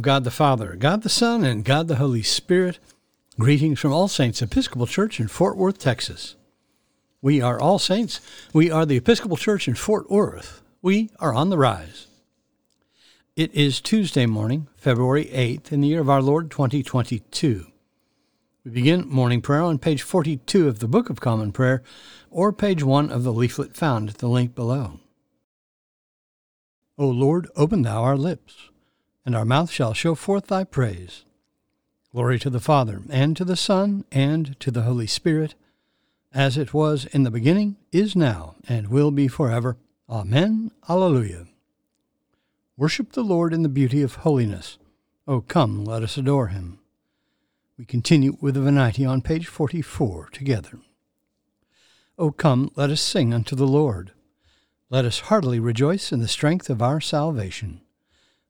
of God the Father, God the Son, and God the Holy Spirit. Greetings from All Saints Episcopal Church in Fort Worth, Texas. We are All Saints. We are the Episcopal Church in Fort Worth. We are on the rise. It is Tuesday morning, February 8th, in the year of our Lord 2022. We begin morning prayer on page 42 of the Book of Common Prayer or page 1 of the leaflet found at the link below. O Lord, open thou our lips, and our mouth shall show forth thy praise. Glory to the Father, and to the Son, and to the Holy Spirit, as it was in the beginning, is now, and will be forever. Amen. Alleluia. Worship the Lord in the beauty of holiness. O come, let us adore him. We continue with the Venite on page 44 together. O come, let us sing unto the Lord. Let us heartily rejoice in the strength of our salvation.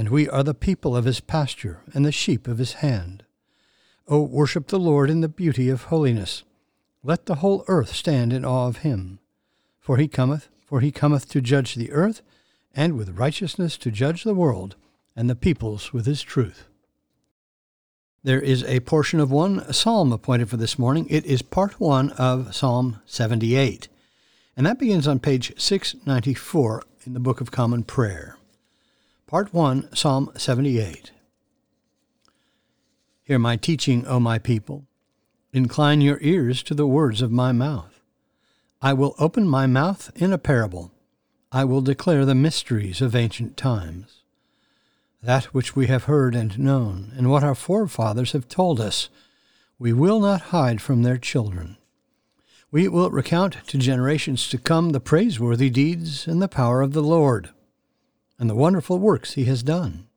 and we are the people of his pasture and the sheep of his hand. O worship the Lord in the beauty of holiness. Let the whole earth stand in awe of him. For he cometh, for he cometh to judge the earth, and with righteousness to judge the world, and the peoples with his truth. There is a portion of one psalm appointed for this morning. It is part one of Psalm 78, and that begins on page 694 in the Book of Common Prayer. Part 1, Psalm 78. Hear my teaching, O my people. Incline your ears to the words of my mouth. I will open my mouth in a parable. I will declare the mysteries of ancient times that which we have heard and known, and what our forefathers have told us, we will not hide from their children. We will recount to generations to come the praiseworthy deeds and the power of the Lord, and the wonderful works he has done.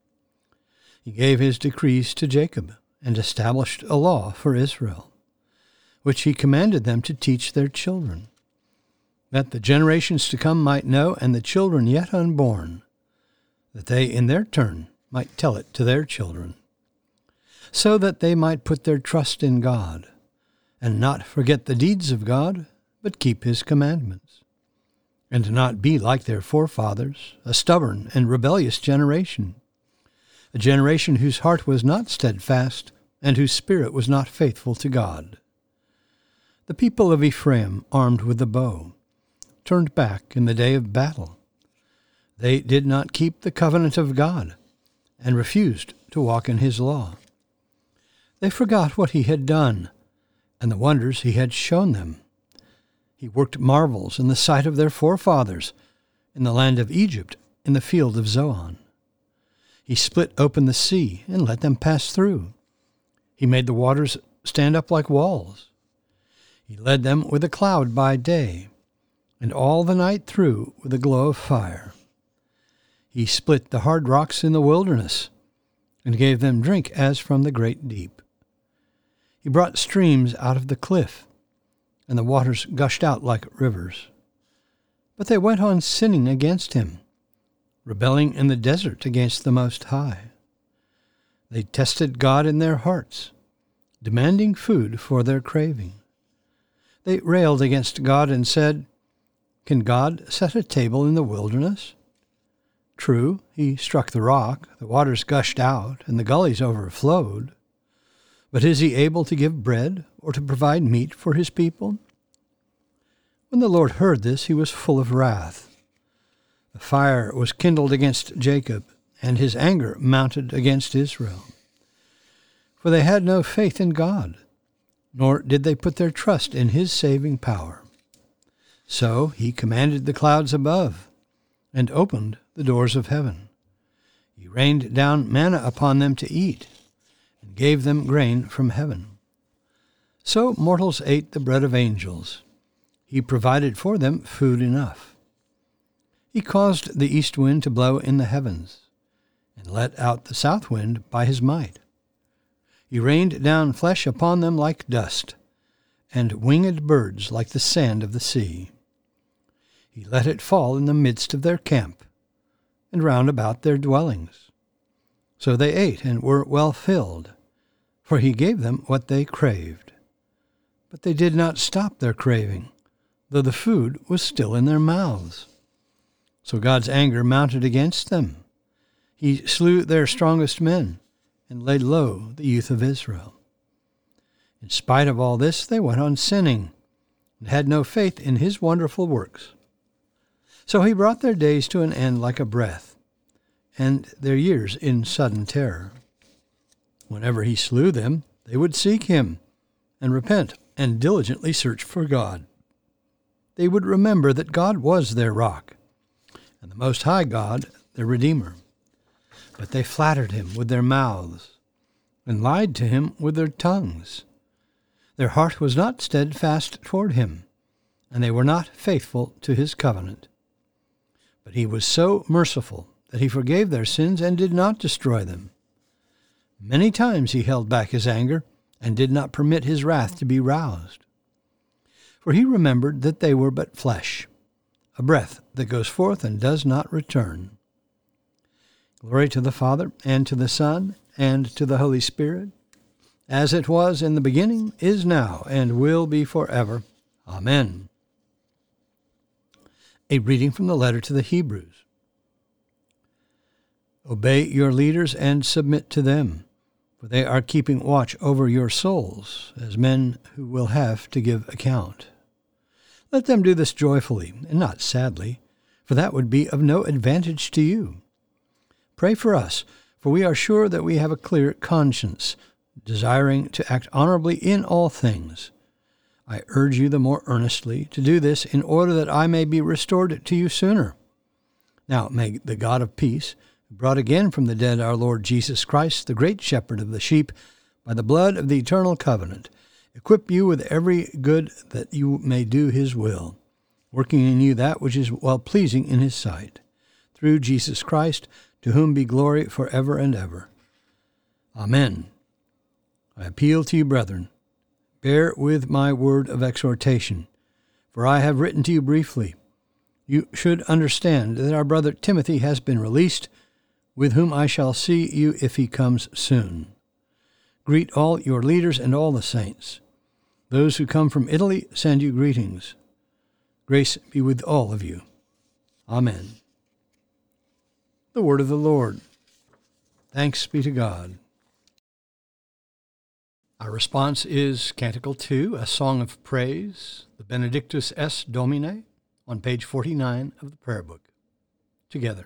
He gave his decrees to Jacob, and established a law for Israel, which he commanded them to teach their children, that the generations to come might know, and the children yet unborn, that they in their turn might tell it to their children, so that they might put their trust in God, and not forget the deeds of God, but keep his commandments, and not be like their forefathers, a stubborn and rebellious generation, a generation whose heart was not steadfast, and whose spirit was not faithful to God. The people of Ephraim, armed with the bow, turned back in the day of battle. They did not keep the covenant of God and refused to walk in his law. They forgot what he had done and the wonders he had shown them. He worked marvels in the sight of their forefathers in the land of Egypt, in the field of Zoan. He split open the sea and let them pass through. He made the waters stand up like walls. He led them with a cloud by day, and all the night through with a glow of fire. He split the hard rocks in the wilderness and gave them drink as from the great deep. He brought streams out of the cliff, and the waters gushed out like rivers. But they went on sinning against him, rebelling in the desert against the Most High. They tested God in their hearts, demanding food for their craving. They railed against God and said, Can God set a table in the wilderness? True, he struck the rock, the waters gushed out, and the gullies overflowed. But is he able to give bread or to provide meat for his people? When the Lord heard this, he was full of wrath. The fire was kindled against Jacob, and his anger mounted against Israel. For they had no faith in God, nor did they put their trust in his saving power. So he commanded the clouds above, and opened the doors of heaven. He rained down manna upon them to eat, gave them grain from heaven. So mortals ate the bread of angels. He provided for them food enough. He caused the east wind to blow in the heavens. and let out the south wind by his might. He rained down flesh upon them like dust, and winged birds like the sand of the sea. He let it fall in the midst of their camp, and round about their dwellings. So they ate and were well filled, for he gave them what they craved. But they did not stop their craving, though the food was still in their mouths. So God's anger mounted against them. He slew their strongest men and laid low the youth of Israel. In spite of all this, they went on sinning and had no faith in his wonderful works. So he brought their days to an end like a breath, and their years in sudden terror. Whenever he slew them, they would seek him and repent and diligently search for God. They would remember that God was their rock, and the Most High God their Redeemer. But they flattered him with their mouths, and lied to him with their tongues. Their heart was not steadfast toward him, and they were not faithful to his covenant. But he was so merciful that he forgave their sins and did not destroy them. Many times he held back his anger and did not permit his wrath to be roused. For he remembered that they were but flesh, a breath that goes forth and does not return. Glory to the Father, and to the Son, and to the Holy Spirit, as it was in the beginning, is now, and will be forever. Amen. A reading from the letter to the Hebrews. Obey your leaders and submit to them, for they are keeping watch over your souls, as men who will have to give account. Let them do this joyfully, and not sadly, for that would be of no advantage to you. Pray for us, for we are sure that we have a clear conscience, desiring to act honorably in all things. I urge you the more earnestly to do this in order that I may be restored to you sooner. Now may the God of peace, brought again from the dead our Lord Jesus Christ, the great shepherd of the sheep, by the blood of the eternal covenant, equip you with every good that you may do his will, working in you that which is well pleasing in his sight. Through Jesus Christ, to whom be glory for ever and ever. Amen. I appeal to you, brethren, bear with my word of exhortation, for I have written to you briefly. You should understand that our brother Timothy has been released, with whom I shall see you if he comes soon. Greet all your leaders and all the saints. Those who come from Italy send you greetings. Grace be with all of you. Amen. The word of the Lord. Thanks be to God. Our response is Canticle 2, a song of praise, the Benedictus es Domine, on page 49 of the prayer book. Together.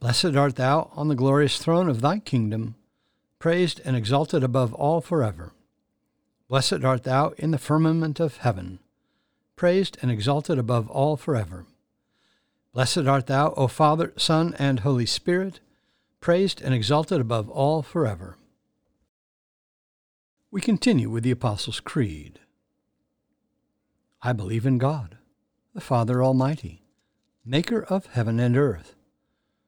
Blessed art thou on the glorious throne of thy kingdom, praised and exalted above all forever. Blessed art thou in the firmament of heaven, praised and exalted above all forever. Blessed art thou, O Father, Son, and Holy Spirit, praised and exalted above all forever. We continue with the Apostles' Creed. I believe in God, the Father Almighty, maker of heaven and earth,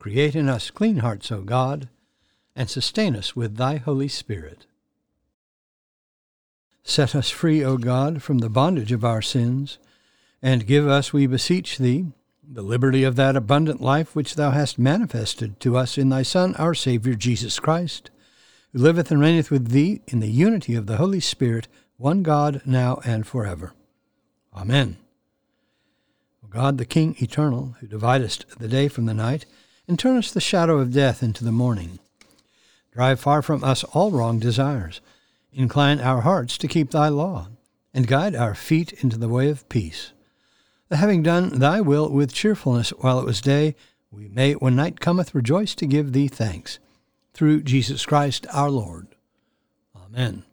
Create in us clean hearts, O God, and sustain us with thy Holy Spirit. Set us free, O God, from the bondage of our sins, and give us, we beseech thee, the liberty of that abundant life which thou hast manifested to us in thy Son, our Saviour Jesus Christ who liveth and reigneth with thee in the unity of the Holy Spirit, one God, now and forever. Amen. O God, the King eternal, who dividest the day from the night, and turn us the shadow of death into the morning, drive far from us all wrong desires. Incline our hearts to keep thy law, and guide our feet into the way of peace. That having done thy will with cheerfulness while it was day, we may, when night cometh, rejoice to give thee thanks through Jesus Christ our Lord. Amen.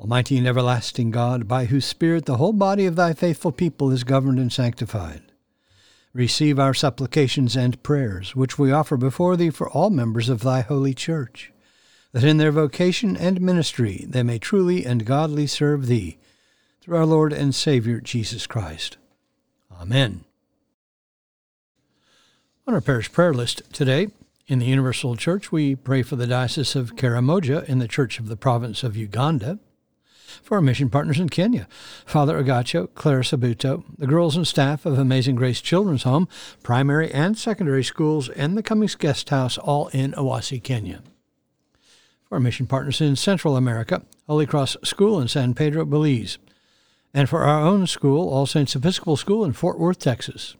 Almighty and everlasting God, by whose Spirit the whole body of thy faithful people is governed and sanctified, receive our supplications and prayers, which we offer before thee for all members of thy holy church, that in their vocation and ministry they may truly and godly serve thee, through our Lord and Savior Jesus Christ. Amen. On our parish prayer list today, in the Universal Church, we pray for the Diocese of Karamoja in the Church of the Province of Uganda, for our mission partners in Kenya, Father Agacho, Clara Sabuto, the girls and staff of Amazing Grace Children's Home, primary and secondary schools, and the Cummings Guest House, all in Awasi, Kenya. For our mission partners in Central America, Holy Cross School in San Pedro, Belize, and for our own school, All Saints Episcopal School in Fort Worth, Texas.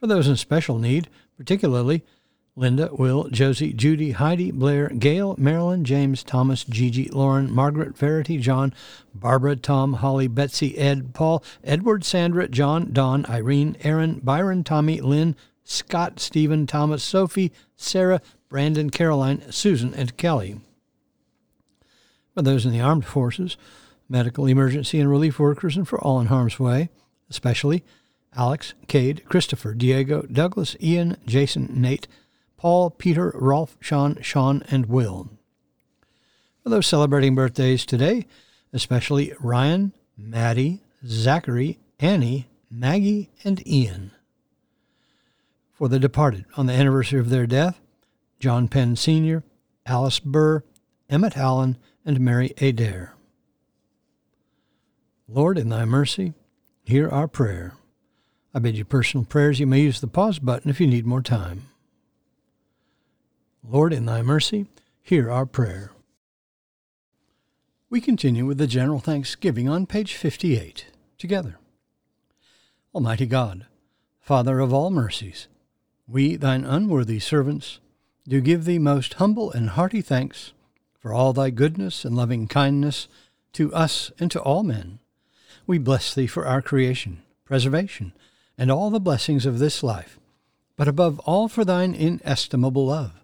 For those in special need, particularly Linda, Will, Josie, Judy, Heidi, Blair, Gail, Marilyn, James, Thomas, Gigi, Lauren, Margaret, Verity, John, Barbara, Tom, Holly, Betsy, Ed, Paul, Edward, Sandra, John, Don, Irene, Aaron, Byron, Tommy, Lynn, Scott, Stephen, Thomas, Sophie, Sarah, Brandon, Caroline, Susan, and Kelly. For those in the armed forces, medical, emergency, and relief workers, and for all in harm's way, especially Alex, Cade, Christopher, Diego, Douglas, Ian, Jason, Nate, Paul, Peter, Rolf, Sean, Sean, and Will. For those celebrating birthdays today, especially Ryan, Maddie, Zachary, Annie, Maggie, and Ian. For the departed on the anniversary of their death, John Penn Sr., Alice Burr, Emmett Allen, and Mary Adair. Lord, in thy mercy, hear our prayer. I bid you personal prayers. You may use the pause button if you need more time. Lord, in thy mercy, hear our prayer. We continue with the general thanksgiving on page 58, together. Almighty God, Father of all mercies, we, thine unworthy servants, do give thee most humble and hearty thanks for all thy goodness and loving kindness to us and to all men. We bless thee for our creation, preservation, and all the blessings of this life, but above all for thine inestimable love